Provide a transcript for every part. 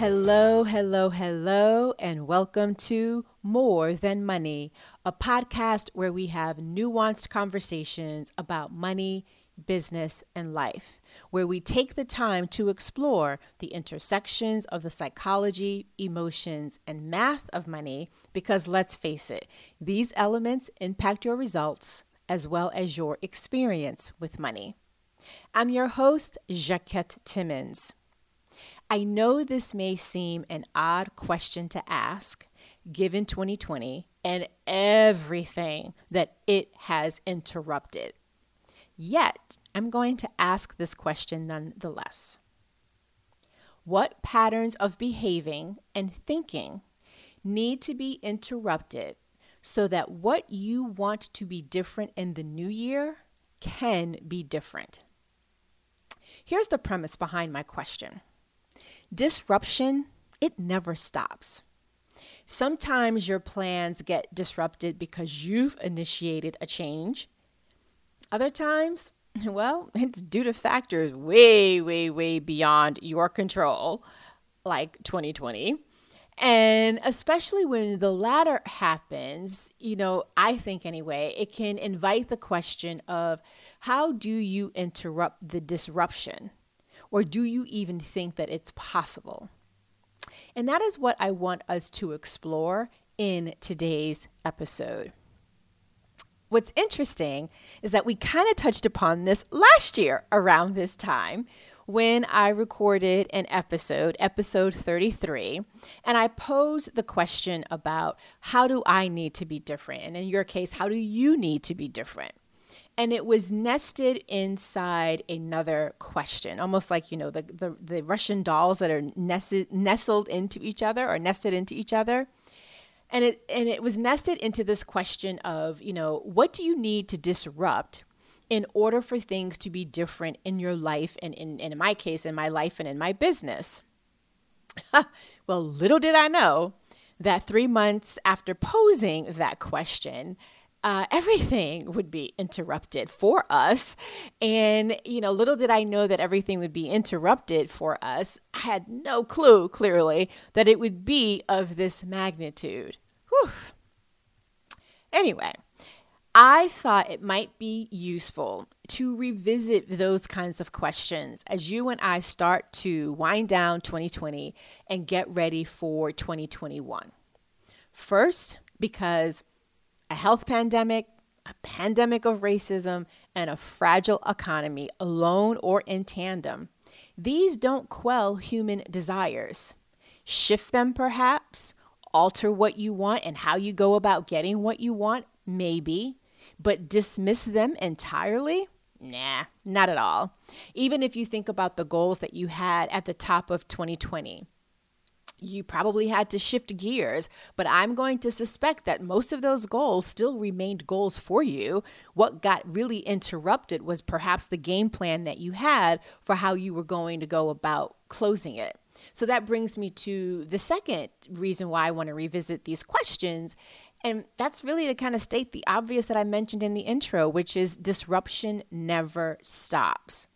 Hello, hello, hello, and welcome to More Than Money, a podcast where we have nuanced conversations about money, business, and life, where we take the time to explore the intersections of the psychology, emotions, and math of money, because let's face it, these elements impact your results as well as your experience with money. I'm your host, Jacquette Timmons. I know this may seem an odd question to ask given 2020 and everything that it has interrupted. Yet, I'm going to ask this question nonetheless. What patterns of behaving and thinking need to be interrupted so that what you want to be different in the new year can be different? Here's the premise behind my question disruption, it never stops. Sometimes your plans get disrupted because you've initiated a change. Other times, well, it's due to factors way, way, way beyond your control, like 2020. And especially when the latter happens, you know, I think anyway, it can invite the question of how do you interrupt the disruption? Or do you even think that it's possible? And that is what I want us to explore in today's episode. What's interesting is that we kind of touched upon this last year around this time when I recorded an episode, episode 33, and I posed the question about how do I need to be different? And in your case, how do you need to be different? And it was nested inside another question, almost like you know the the, the Russian dolls that are nested, nestled into each other or nested into each other. And it and it was nested into this question of you know what do you need to disrupt in order for things to be different in your life and in, and in my case in my life and in my business. well, little did I know that three months after posing that question, uh, everything would be interrupted for us. And, you know, little did I know that everything would be interrupted for us. I had no clue, clearly, that it would be of this magnitude. Whew. Anyway, I thought it might be useful to revisit those kinds of questions as you and I start to wind down 2020 and get ready for 2021. First, because a health pandemic, a pandemic of racism, and a fragile economy alone or in tandem. These don't quell human desires. Shift them, perhaps, alter what you want and how you go about getting what you want, maybe, but dismiss them entirely? Nah, not at all. Even if you think about the goals that you had at the top of 2020 you probably had to shift gears, but I'm going to suspect that most of those goals still remained goals for you. What got really interrupted was perhaps the game plan that you had for how you were going to go about closing it. So that brings me to the second reason why I want to revisit these questions. And that's really to kind of state the obvious that I mentioned in the intro, which is disruption never stops.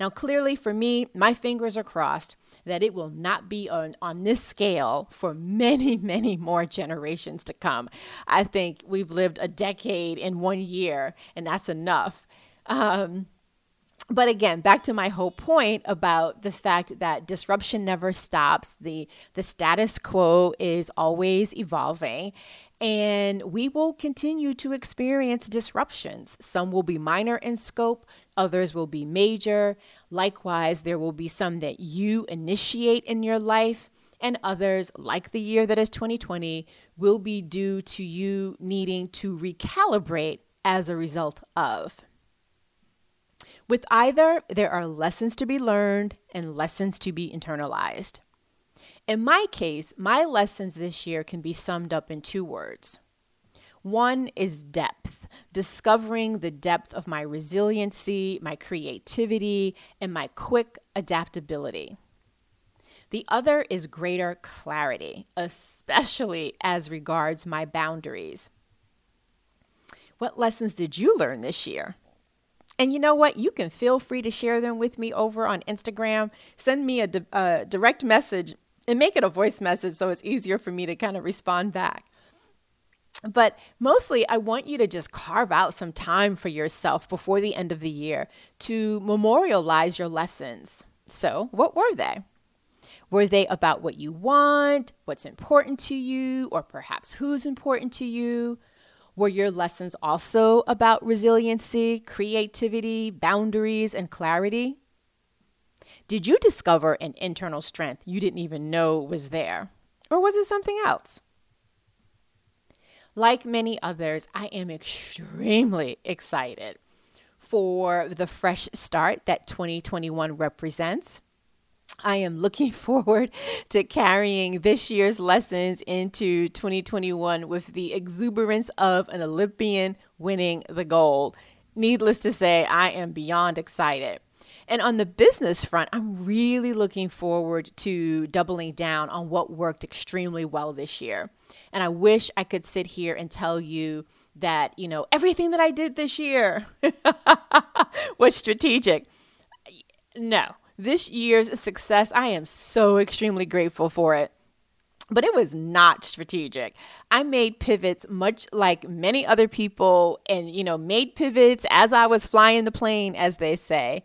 Now, clearly for me, my fingers are crossed that it will not be on, on this scale for many, many more generations to come. I think we've lived a decade in one year, and that's enough. Um, but again back to my whole point about the fact that disruption never stops the the status quo is always evolving and we will continue to experience disruptions. Some will be minor in scope, others will be major. Likewise, there will be some that you initiate in your life, and others, like the year that is 2020, will be due to you needing to recalibrate as a result of. With either, there are lessons to be learned and lessons to be internalized. In my case, my lessons this year can be summed up in two words. One is depth, discovering the depth of my resiliency, my creativity, and my quick adaptability. The other is greater clarity, especially as regards my boundaries. What lessons did you learn this year? And you know what? You can feel free to share them with me over on Instagram. Send me a, di- a direct message and make it a voice message so it's easier for me to kind of respond back. But mostly, I want you to just carve out some time for yourself before the end of the year to memorialize your lessons. So, what were they? Were they about what you want, what's important to you, or perhaps who's important to you? Were your lessons also about resiliency, creativity, boundaries, and clarity? Did you discover an internal strength you didn't even know was there? Or was it something else? Like many others, I am extremely excited for the fresh start that 2021 represents. I am looking forward to carrying this year's lessons into 2021 with the exuberance of an Olympian winning the gold. Needless to say, I am beyond excited. And on the business front, I'm really looking forward to doubling down on what worked extremely well this year. And I wish I could sit here and tell you that, you know, everything that I did this year was strategic. No, this year's success, I am so extremely grateful for it but it was not strategic. I made pivots much like many other people and you know made pivots as I was flying the plane as they say.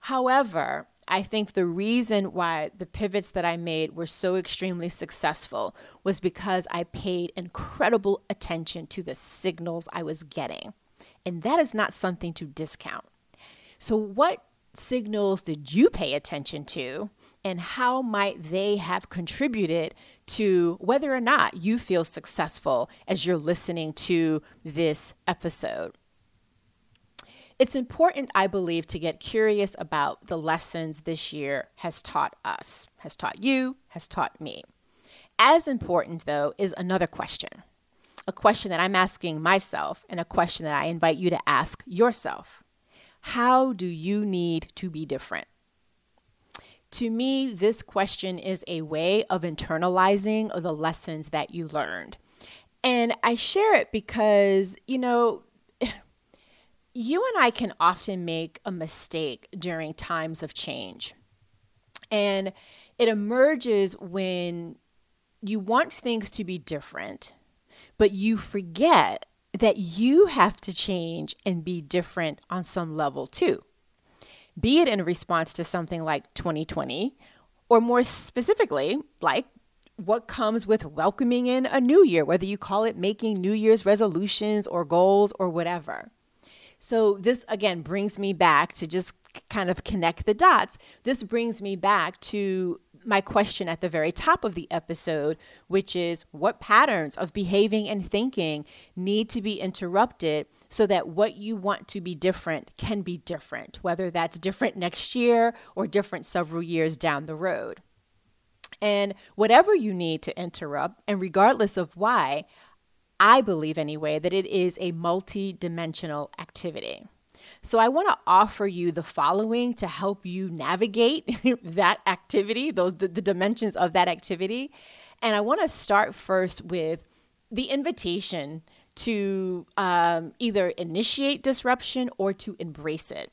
However, I think the reason why the pivots that I made were so extremely successful was because I paid incredible attention to the signals I was getting. And that is not something to discount. So, what signals did you pay attention to? And how might they have contributed to whether or not you feel successful as you're listening to this episode? It's important, I believe, to get curious about the lessons this year has taught us, has taught you, has taught me. As important, though, is another question a question that I'm asking myself and a question that I invite you to ask yourself. How do you need to be different? To me, this question is a way of internalizing the lessons that you learned. And I share it because, you know, you and I can often make a mistake during times of change. And it emerges when you want things to be different, but you forget that you have to change and be different on some level too. Be it in response to something like 2020, or more specifically, like what comes with welcoming in a new year, whether you call it making New Year's resolutions or goals or whatever. So, this again brings me back to just kind of connect the dots. This brings me back to my question at the very top of the episode, which is what patterns of behaving and thinking need to be interrupted so that what you want to be different can be different, whether that's different next year or different several years down the road. And whatever you need to interrupt, and regardless of why, I believe anyway, that it is a multi dimensional activity. So I want to offer you the following to help you navigate that activity, those the, the dimensions of that activity. And I want to start first with the invitation to um, either initiate disruption or to embrace it.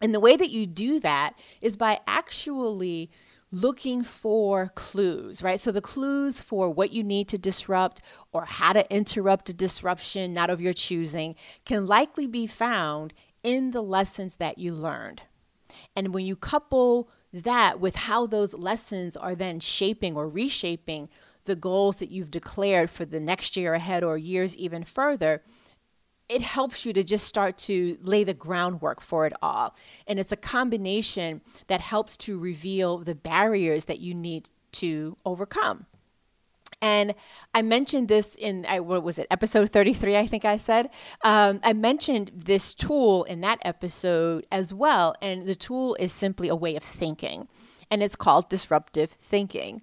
And the way that you do that is by actually looking for clues, right? So the clues for what you need to disrupt or how to interrupt a disruption not of your choosing can likely be found in the lessons that you learned. And when you couple that with how those lessons are then shaping or reshaping the goals that you've declared for the next year ahead or years even further, it helps you to just start to lay the groundwork for it all. And it's a combination that helps to reveal the barriers that you need to overcome. And I mentioned this in, I, what was it, episode 33, I think I said. Um, I mentioned this tool in that episode as well. And the tool is simply a way of thinking, and it's called disruptive thinking.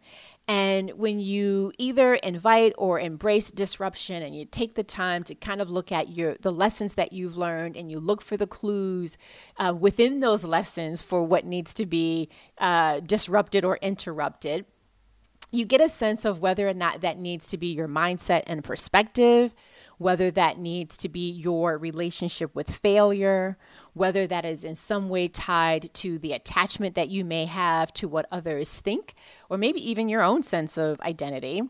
And when you either invite or embrace disruption and you take the time to kind of look at your the lessons that you've learned and you look for the clues uh, within those lessons for what needs to be uh, disrupted or interrupted, you get a sense of whether or not that needs to be your mindset and perspective, whether that needs to be your relationship with failure, whether that is in some way tied to the attachment that you may have to what others think, or maybe even your own sense of identity.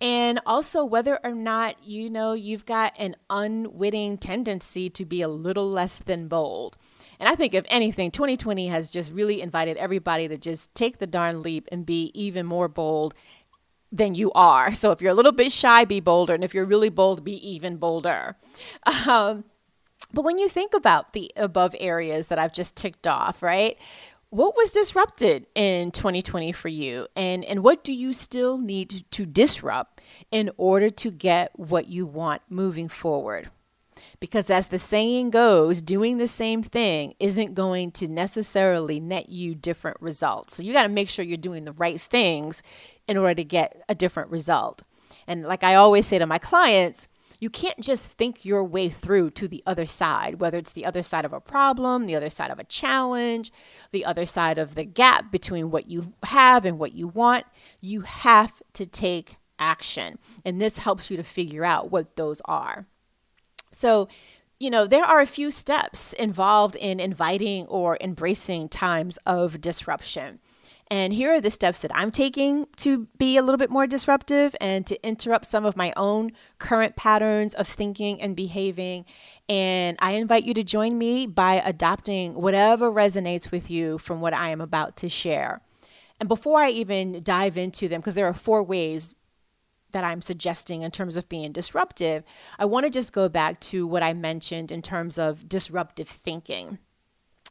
And also whether or not you know you've got an unwitting tendency to be a little less than bold. And I think, if anything, 2020 has just really invited everybody to just take the darn leap and be even more bold than you are. So if you're a little bit shy, be bolder. And if you're really bold, be even bolder. Um, but when you think about the above areas that I've just ticked off, right? What was disrupted in 2020 for you? And, and what do you still need to disrupt in order to get what you want moving forward? Because as the saying goes, doing the same thing isn't going to necessarily net you different results. So you got to make sure you're doing the right things in order to get a different result. And like I always say to my clients, you can't just think your way through to the other side, whether it's the other side of a problem, the other side of a challenge, the other side of the gap between what you have and what you want. You have to take action. And this helps you to figure out what those are. So, you know, there are a few steps involved in inviting or embracing times of disruption. And here are the steps that I'm taking to be a little bit more disruptive and to interrupt some of my own current patterns of thinking and behaving. And I invite you to join me by adopting whatever resonates with you from what I am about to share. And before I even dive into them, because there are four ways that I'm suggesting in terms of being disruptive, I want to just go back to what I mentioned in terms of disruptive thinking.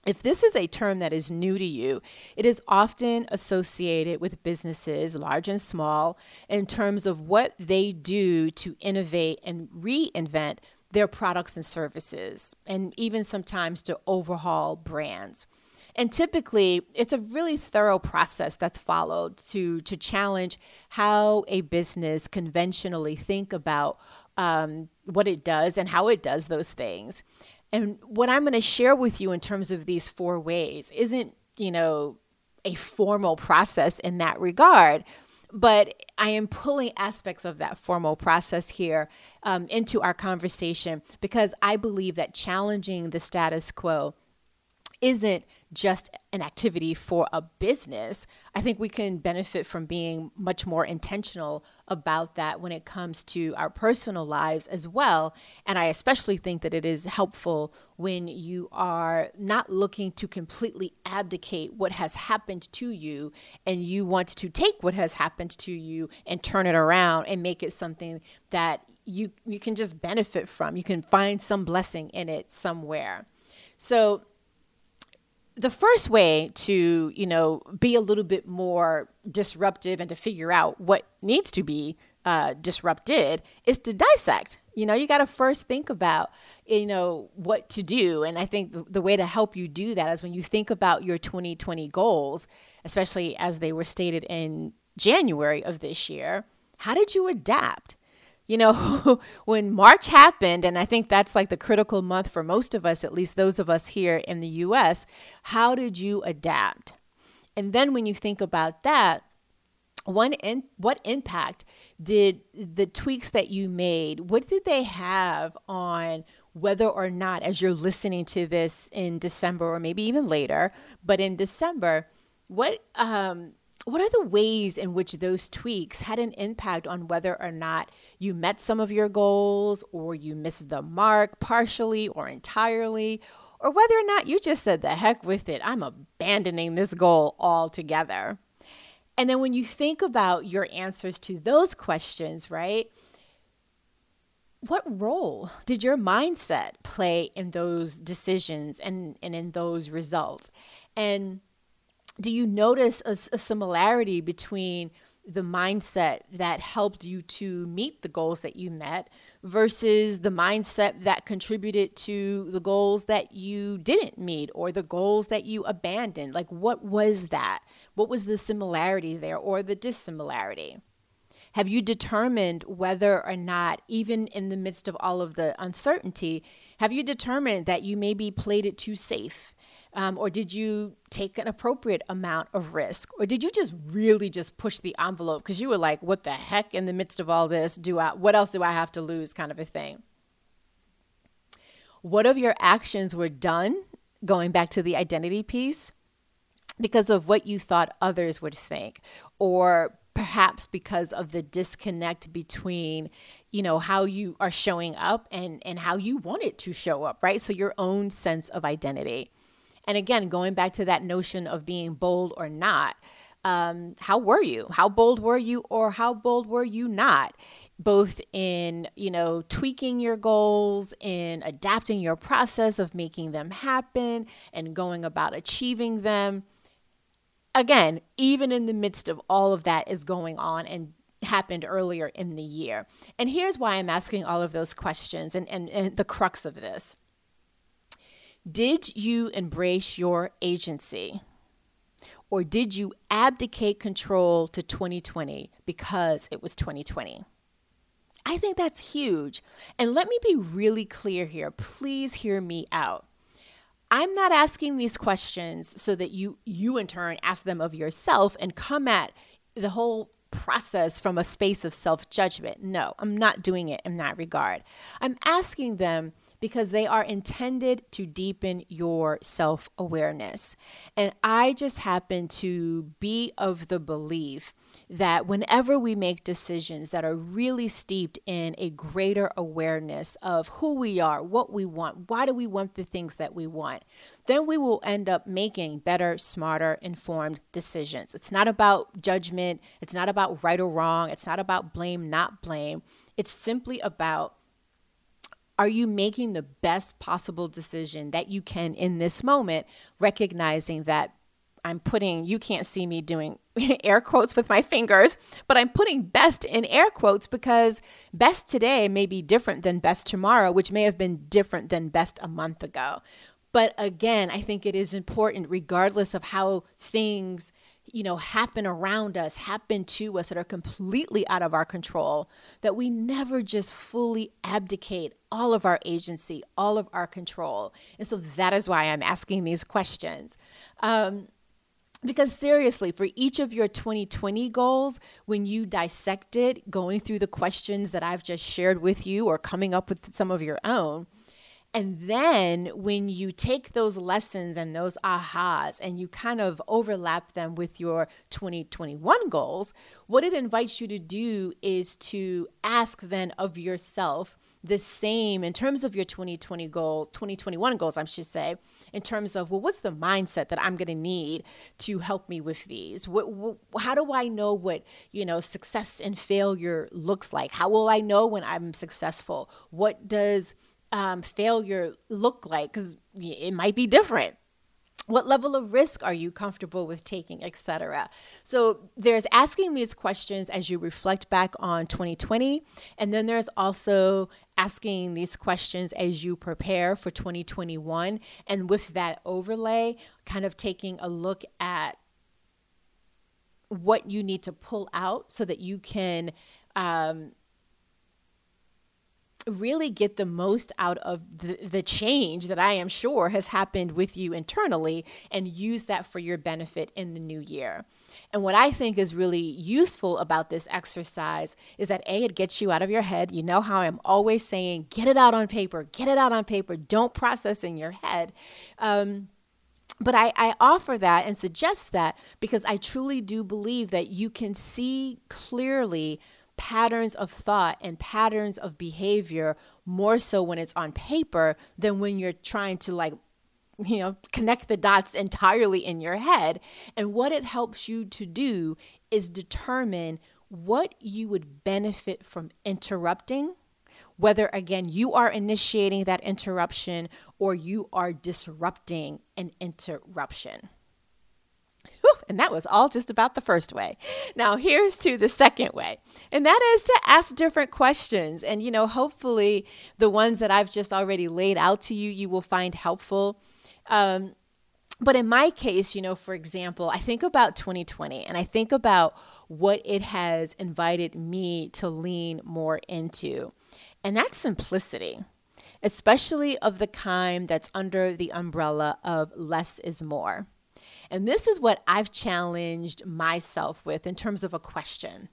If this is a term that is new to you, it is often associated with businesses, large and small, in terms of what they do to innovate and reinvent their products and services, and even sometimes to overhaul brands. And typically, it's a really thorough process that's followed to, to challenge how a business conventionally think about um, what it does and how it does those things. And what I'm going to share with you in terms of these four ways isn't, you know, a formal process in that regard, but I am pulling aspects of that formal process here um, into our conversation because I believe that challenging the status quo isn't just an activity for a business. I think we can benefit from being much more intentional about that when it comes to our personal lives as well. And I especially think that it is helpful when you are not looking to completely abdicate what has happened to you and you want to take what has happened to you and turn it around and make it something that you you can just benefit from. You can find some blessing in it somewhere. So the first way to you know be a little bit more disruptive and to figure out what needs to be uh, disrupted is to dissect. You know you got to first think about you know what to do. And i think the, the way to help you do that is when you think about your 2020 goals especially as they were stated in january of this year how did you adapt you know, when March happened, and I think that's like the critical month for most of us, at least those of us here in the US, how did you adapt? And then when you think about that, one in, what impact did the tweaks that you made what did they have on whether or not as you're listening to this in december or maybe even later but in december what um, what are the ways in which those tweaks had an impact on whether or not you met some of your goals or you missed the mark partially or entirely? Or whether or not you just said the heck with it. I'm abandoning this goal altogether. And then when you think about your answers to those questions right what role did your mindset play in those decisions and, and in those results? And do you notice a, a similarity between the mindset that helped you to meet the goals that you met versus the mindset that contributed to the goals that you didn't meet or the goals that you abandoned? Like, what was that? What was the similarity there or the dissimilarity? Have you determined whether or not, even in the midst of all of the uncertainty, have you determined that you maybe played it too safe? Um, or did you take an appropriate amount of risk? Or did you just really just push the envelope because you were like, what the heck in the midst of all this do I, what else do I have to lose kind of a thing? What of your actions were done, going back to the identity piece, because of what you thought others would think? Or perhaps because of the disconnect between you know how you are showing up and and how you want it to show up right so your own sense of identity and again, going back to that notion of being bold or not, um, how were you? How bold were you, or how bold were you not? Both in, you know, tweaking your goals, in adapting your process of making them happen, and going about achieving them. Again, even in the midst of all of that is going on and happened earlier in the year. And here's why I'm asking all of those questions and, and, and the crux of this. Did you embrace your agency? Or did you abdicate control to 2020 because it was 2020? I think that's huge. And let me be really clear here. Please hear me out. I'm not asking these questions so that you you in turn ask them of yourself and come at the whole process from a space of self-judgment. No, I'm not doing it in that regard. I'm asking them because they are intended to deepen your self awareness. And I just happen to be of the belief that whenever we make decisions that are really steeped in a greater awareness of who we are, what we want, why do we want the things that we want, then we will end up making better, smarter, informed decisions. It's not about judgment, it's not about right or wrong, it's not about blame, not blame. It's simply about are you making the best possible decision that you can in this moment, recognizing that I'm putting, you can't see me doing air quotes with my fingers, but I'm putting best in air quotes because best today may be different than best tomorrow, which may have been different than best a month ago. But again, I think it is important, regardless of how things you know, happen around us, happen to us that are completely out of our control, that we never just fully abdicate all of our agency, all of our control. And so that is why I'm asking these questions. Um, because seriously, for each of your 2020 goals, when you dissect it, going through the questions that I've just shared with you or coming up with some of your own, and then when you take those lessons and those ahas and you kind of overlap them with your 2021 goals, what it invites you to do is to ask then of yourself the same in terms of your 2020 goals, 2021 goals, I should say, in terms of, well, what's the mindset that I'm going to need to help me with these? What, what, how do I know what, you know, success and failure looks like? How will I know when I'm successful? What does um, failure look like? Because it might be different what level of risk are you comfortable with taking etc so there's asking these questions as you reflect back on 2020 and then there's also asking these questions as you prepare for 2021 and with that overlay kind of taking a look at what you need to pull out so that you can um, really get the most out of the, the change that I am sure has happened with you internally and use that for your benefit in the new year. And what I think is really useful about this exercise is that A, it gets you out of your head. You know how I'm always saying, get it out on paper, get it out on paper, don't process in your head. Um, but I, I, offer that and suggest that because I truly do believe that you can see clearly patterns of thought and patterns of behavior more so when it's on paper than when you're trying to like you know connect the dots entirely in your head. And what it helps you to do is determine what you would benefit from interrupting whether again you are initiating that interruption or you are disrupting an interruption and that was all just about the first way. Now, here's to the second way, and that is to ask different questions. And, you know, hopefully the ones that I've just already laid out to you, you will find helpful. Um, but in my case, you know, for example, I think about 2020 and I think about what it has invited me to lean more into, and that's simplicity. especially of the kind that's under the umbrella of less is more. And this is what I've challenged myself with in terms of a question.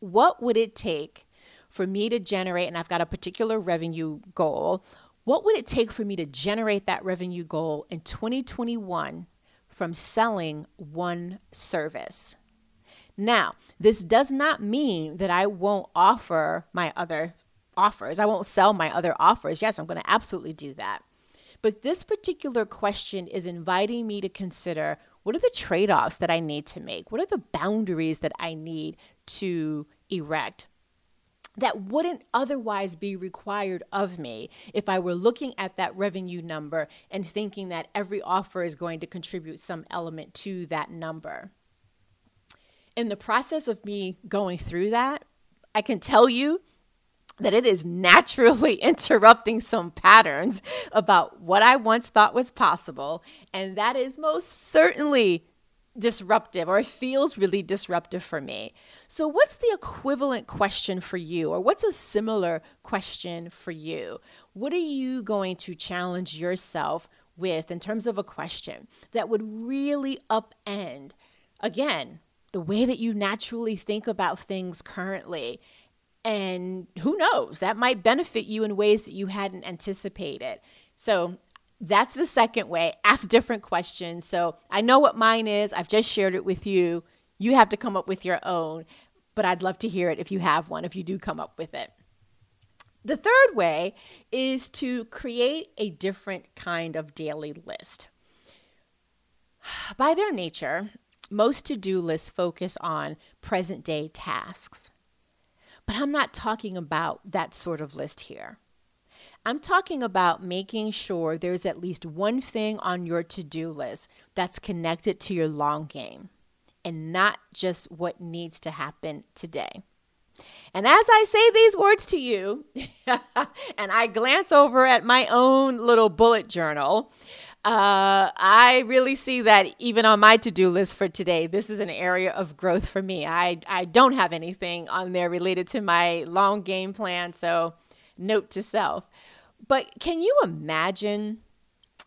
What would it take for me to generate, and I've got a particular revenue goal, what would it take for me to generate that revenue goal in 2021 from selling one service? Now, this does not mean that I won't offer my other offers. I won't sell my other offers. Yes, I'm going to absolutely do that. But this particular question is inviting me to consider what are the trade offs that I need to make? What are the boundaries that I need to erect? That wouldn't otherwise be required of me if I were looking at that revenue number and thinking that every offer is going to contribute some element to that number. In the process of me going through that, I can tell you that it is naturally interrupting some patterns about what I once thought was possible. And that is most certainly disruptive or feels really disruptive for me. So, what's the equivalent question for you, or what's a similar question for you? What are you going to challenge yourself with in terms of a question that would really upend, again, the way that you naturally think about things currently and who knows, that might benefit you in ways that you hadn't anticipated. So that's the second way. Ask different questions. So I know what mine is. I've just shared it with you. You have to come up with your own, but I'd love to hear it if you have one, if you do come up with it. The third way is to create a different kind of daily list. By their nature, most to do lists focus on present day tasks. But I'm not talking about that sort of list here. I'm talking about making sure there's at least one thing on your to do list that's connected to your long game and not just what needs to happen today. And as I say these words to you, and I glance over at my own little bullet journal, uh, I really see that even on my to do list for today, this is an area of growth for me. I, I don't have anything on there related to my long game plan, so note to self. But can you imagine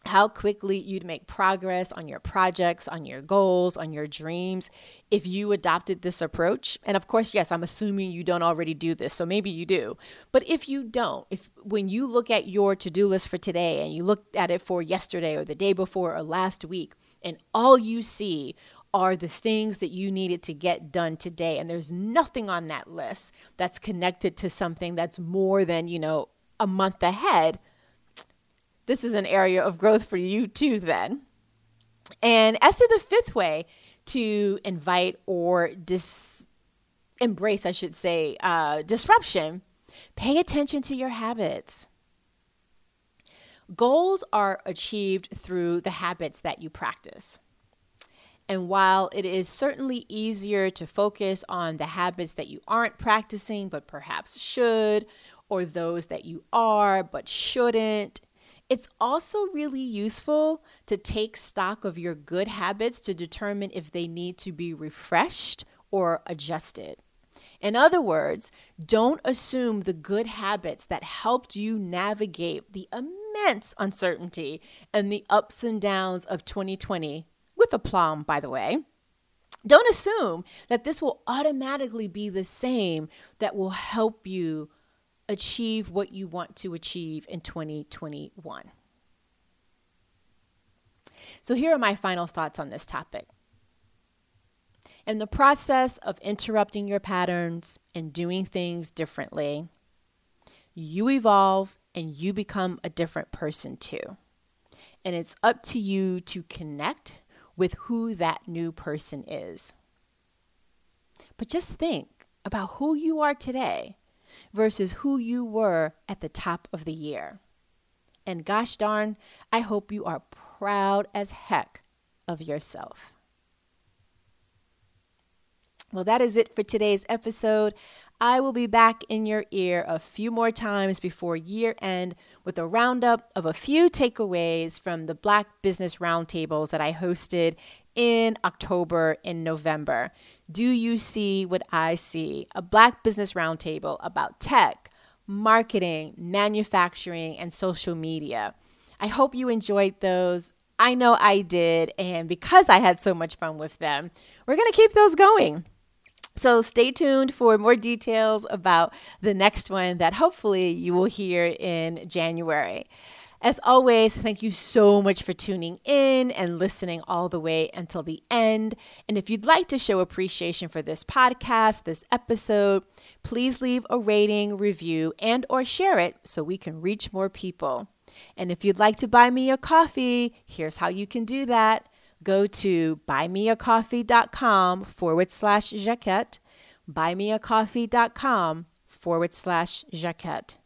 how quickly you'd make progress on your projects, on your goals, on your dreams if you adopted this approach. And of course, yes, I'm assuming you don't already do this, so maybe you do. But if you don't, if when you look at your to-do list for today and you look at it for yesterday or the day before or last week and all you see are the things that you needed to get done today and there's nothing on that list that's connected to something that's more than, you know, a month ahead, this is an area of growth for you too, then. And as to the fifth way to invite or dis- embrace, I should say, uh, disruption, pay attention to your habits. Goals are achieved through the habits that you practice. And while it is certainly easier to focus on the habits that you aren't practicing but perhaps should, or those that you are but shouldn't, it's also really useful to take stock of your good habits to determine if they need to be refreshed or adjusted. In other words, don't assume the good habits that helped you navigate the immense uncertainty and the ups and downs of 2020 with aplomb, by the way. Don't assume that this will automatically be the same that will help you achieve what you want to achieve in 2021. So, here are my final thoughts on this topic. In the process of interrupting your patterns and doing things differently, you evolve and you become a different person too. And it's up to you to connect with who that new person is. But just think about who you are today versus who you were at the top of the year. And gosh darn, I hope you are proud as heck of yourself. Well, that is it for today's episode. I will be back in your ear a few more times before year end with a roundup of a few takeaways from the Black Business Roundtables that I hosted in October and November. Do you see what I see? A Black Business Roundtable about tech, marketing, manufacturing, and social media. I hope you enjoyed those. I know I did. And because I had so much fun with them, we're going to keep those going. So stay tuned for more details about the next one that hopefully you will hear in January. As always, thank you so much for tuning in and listening all the way until the end. And if you'd like to show appreciation for this podcast, this episode, please leave a rating, review, and or share it so we can reach more people. And if you'd like to buy me a coffee, here's how you can do that. Go to buymeacoffee.com forward slash Jacquette, buymeacoffee.com forward slash Jacquette.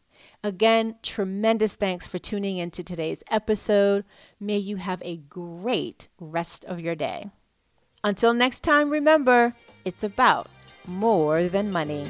Again, tremendous thanks for tuning into today's episode. May you have a great rest of your day. Until next time, remember, it's about more than money.